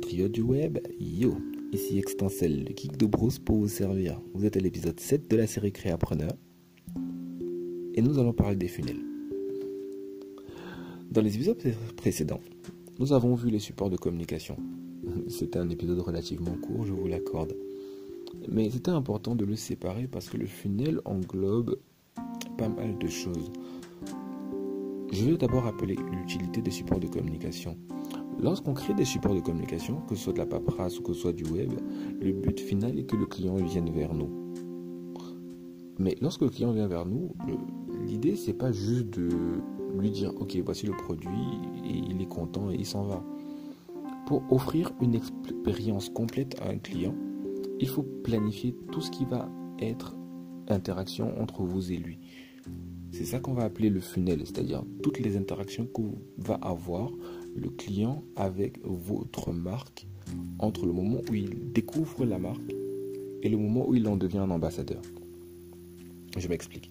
compatriotes du web, yo, ici Extensel, le geek de Bruce pour vous servir. Vous êtes à l'épisode 7 de la série Créapreneur et nous allons parler des funnels. Dans les épisodes précédents, nous avons vu les supports de communication. C'était un épisode relativement court, je vous l'accorde. Mais c'était important de le séparer parce que le funnel englobe pas mal de choses. Je vais d'abord rappeler l'utilité des supports de communication. Lorsqu'on crée des supports de communication, que ce soit de la paperasse ou que ce soit du web, le but final est que le client vienne vers nous. Mais lorsque le client vient vers nous, l'idée c'est pas juste de lui dire ok voici le produit et il est content et il s'en va. Pour offrir une expérience complète à un client, il faut planifier tout ce qui va être interaction entre vous et lui. C'est ça qu'on va appeler le funnel, c'est-à-dire toutes les interactions que va avoir le client avec votre marque entre le moment où il découvre la marque et le moment où il en devient un ambassadeur. Je m'explique.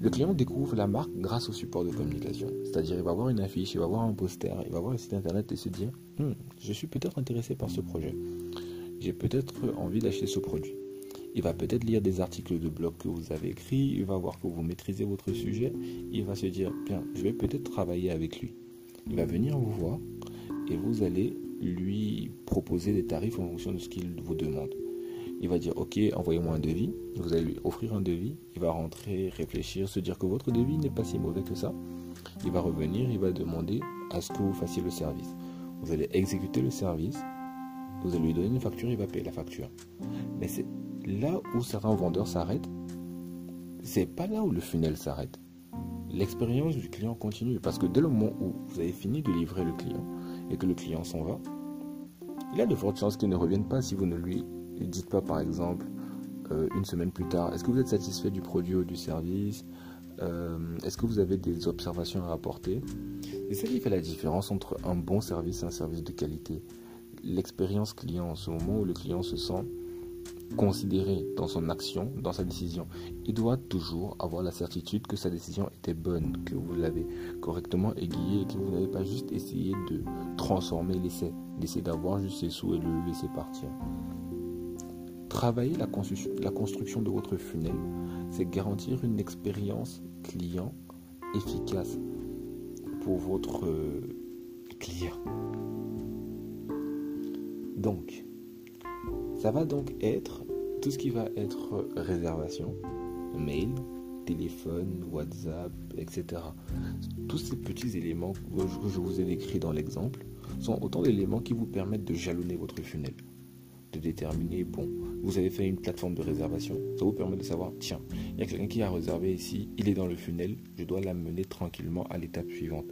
Le client découvre la marque grâce au support de communication. C'est-à-dire, il va voir une affiche, il va voir un poster, il va voir le site internet et se dire hmm, Je suis peut-être intéressé par ce projet. J'ai peut-être envie d'acheter ce produit. Il va peut-être lire des articles de blog que vous avez écrits, il va voir que vous maîtrisez votre sujet, il va se dire Bien, je vais peut-être travailler avec lui. Il va venir vous voir et vous allez lui proposer des tarifs en fonction de ce qu'il vous demande. Il va dire ok, envoyez-moi un devis. Vous allez lui offrir un devis. Il va rentrer, réfléchir, se dire que votre devis n'est pas si mauvais que ça. Il va revenir, il va demander à ce que vous fassiez le service. Vous allez exécuter le service. Vous allez lui donner une facture, il va payer la facture. Mais c'est là où certains vendeurs s'arrêtent. C'est pas là où le funnel s'arrête l'expérience du client continue. Parce que dès le moment où vous avez fini de livrer le client et que le client s'en va, il a de fortes chances qu'il ne revienne pas si vous ne lui dites pas, par exemple, euh, une semaine plus tard, est-ce que vous êtes satisfait du produit ou du service euh, Est-ce que vous avez des observations à rapporter C'est ça qui fait la différence entre un bon service et un service de qualité. L'expérience client, ce moment où le client se sent considéré dans son action, dans sa décision. Il doit toujours avoir la certitude que sa décision était bonne, que vous l'avez correctement aiguillé et que vous n'avez pas juste essayé de transformer l'essai, d'essayer d'avoir juste ses sous et de le laisser partir. Travailler la construction, la construction de votre funnel, c'est garantir une expérience client efficace pour votre euh, client. Donc, ça va donc être tout ce qui va être réservation, mail, téléphone, WhatsApp, etc. Tous ces petits éléments que je vous ai décrits dans l'exemple sont autant d'éléments qui vous permettent de jalonner votre funnel, de déterminer, bon, vous avez fait une plateforme de réservation, ça vous permet de savoir, tiens, il y a quelqu'un qui a réservé ici, il est dans le funnel, je dois l'amener tranquillement à l'étape suivante.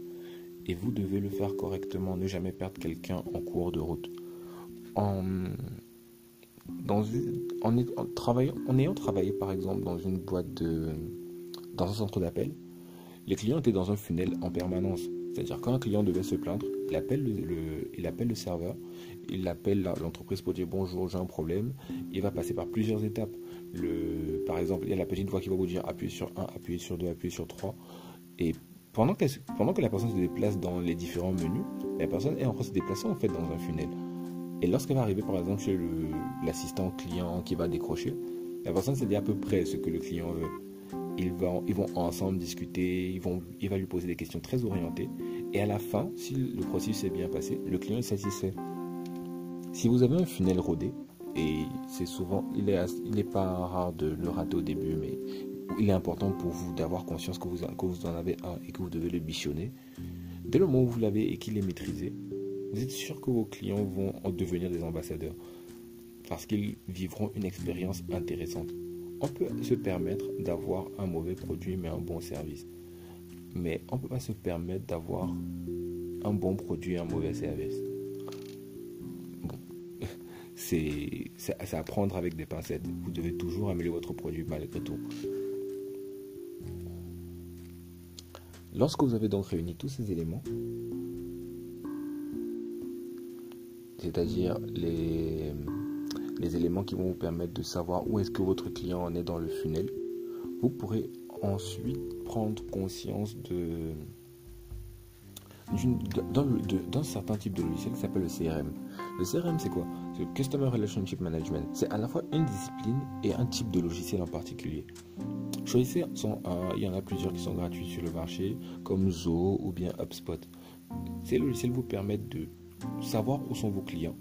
Et vous devez le faire correctement, ne jamais perdre quelqu'un en cours de route. En, ayant travaillé par exemple dans une boîte de dans un centre d'appel, les clients étaient dans un funnel en permanence. C'est-à-dire quand un client devait se plaindre, il appelle le, il appelle le serveur, il appelle l'entreprise pour dire bonjour, j'ai un problème. Il va passer par plusieurs étapes. Par exemple, il y a la petite voix qui va vous dire appuyez sur 1, appuyez sur 2, appuyez sur 3. Et pendant, pendant que la personne se déplace dans les différents menus, la personne est en train de se déplacer en fait dans un funnel. Et lorsqu'elle va arriver par exemple chez l'assistant client qui va décrocher, la personne sait à peu près ce que le client veut. Ils vont, ils vont ensemble discuter, il va lui poser des questions très orientées. Et à la fin, si le processus s'est bien passé, le client est satisfait. Si vous avez un funnel rodé, et c'est souvent, il n'est est pas rare de le rater au début, mais il est important pour vous d'avoir conscience que vous, que vous en avez un et que vous devez le bichonner. Dès le moment où vous l'avez et qu'il est maîtrisé, vous êtes sûr que vos clients vont en devenir des ambassadeurs parce qu'ils vivront une expérience intéressante. On peut se permettre d'avoir un mauvais produit mais un bon service. Mais on ne peut pas se permettre d'avoir un bon produit et un mauvais service. Bon, c'est à prendre avec des pincettes. Vous devez toujours améliorer votre produit malgré tout. Lorsque vous avez donc réuni tous ces éléments, c'est-à-dire les, les éléments qui vont vous permettre de savoir où est-ce que votre client en est dans le funnel. Vous pourrez ensuite prendre conscience de, d'un certain type de logiciel qui s'appelle le CRM. Le CRM, c'est quoi? C'est le Customer Relationship Management. C'est à la fois une discipline et un type de logiciel en particulier. Choisissez, euh, il y en a plusieurs qui sont gratuits sur le marché, comme Zoho ou bien HubSpot. Ces logiciels vous permettent de savoir où sont vos clients,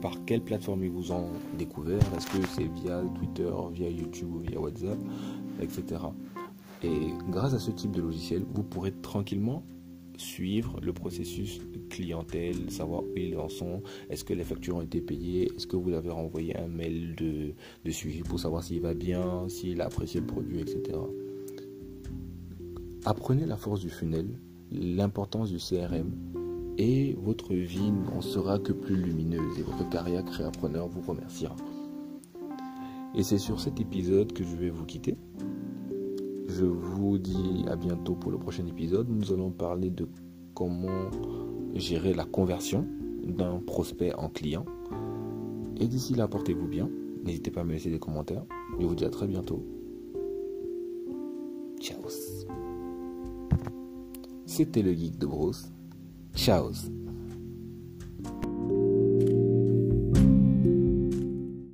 par quelle plateforme ils vous ont découvert, est-ce que c'est via Twitter, via YouTube ou via WhatsApp, etc. Et grâce à ce type de logiciel, vous pourrez tranquillement suivre le processus clientèle, savoir où ils en sont, est-ce que les factures ont été payées, est-ce que vous avez renvoyé un mail de, de suivi pour savoir s'il va bien, s'il a apprécié le produit, etc. Apprenez la force du funnel, l'importance du CRM et votre vie n'en sera que plus lumineuse et votre carrière créapreneur vous remerciera. Et c'est sur cet épisode que je vais vous quitter. Je vous dis à bientôt pour le prochain épisode. Nous allons parler de comment gérer la conversion d'un prospect en client. Et d'ici là, portez-vous bien. N'hésitez pas à me laisser des commentaires. Je vous dis à très bientôt. Ciao. C'était le geek de Bruce. Ciao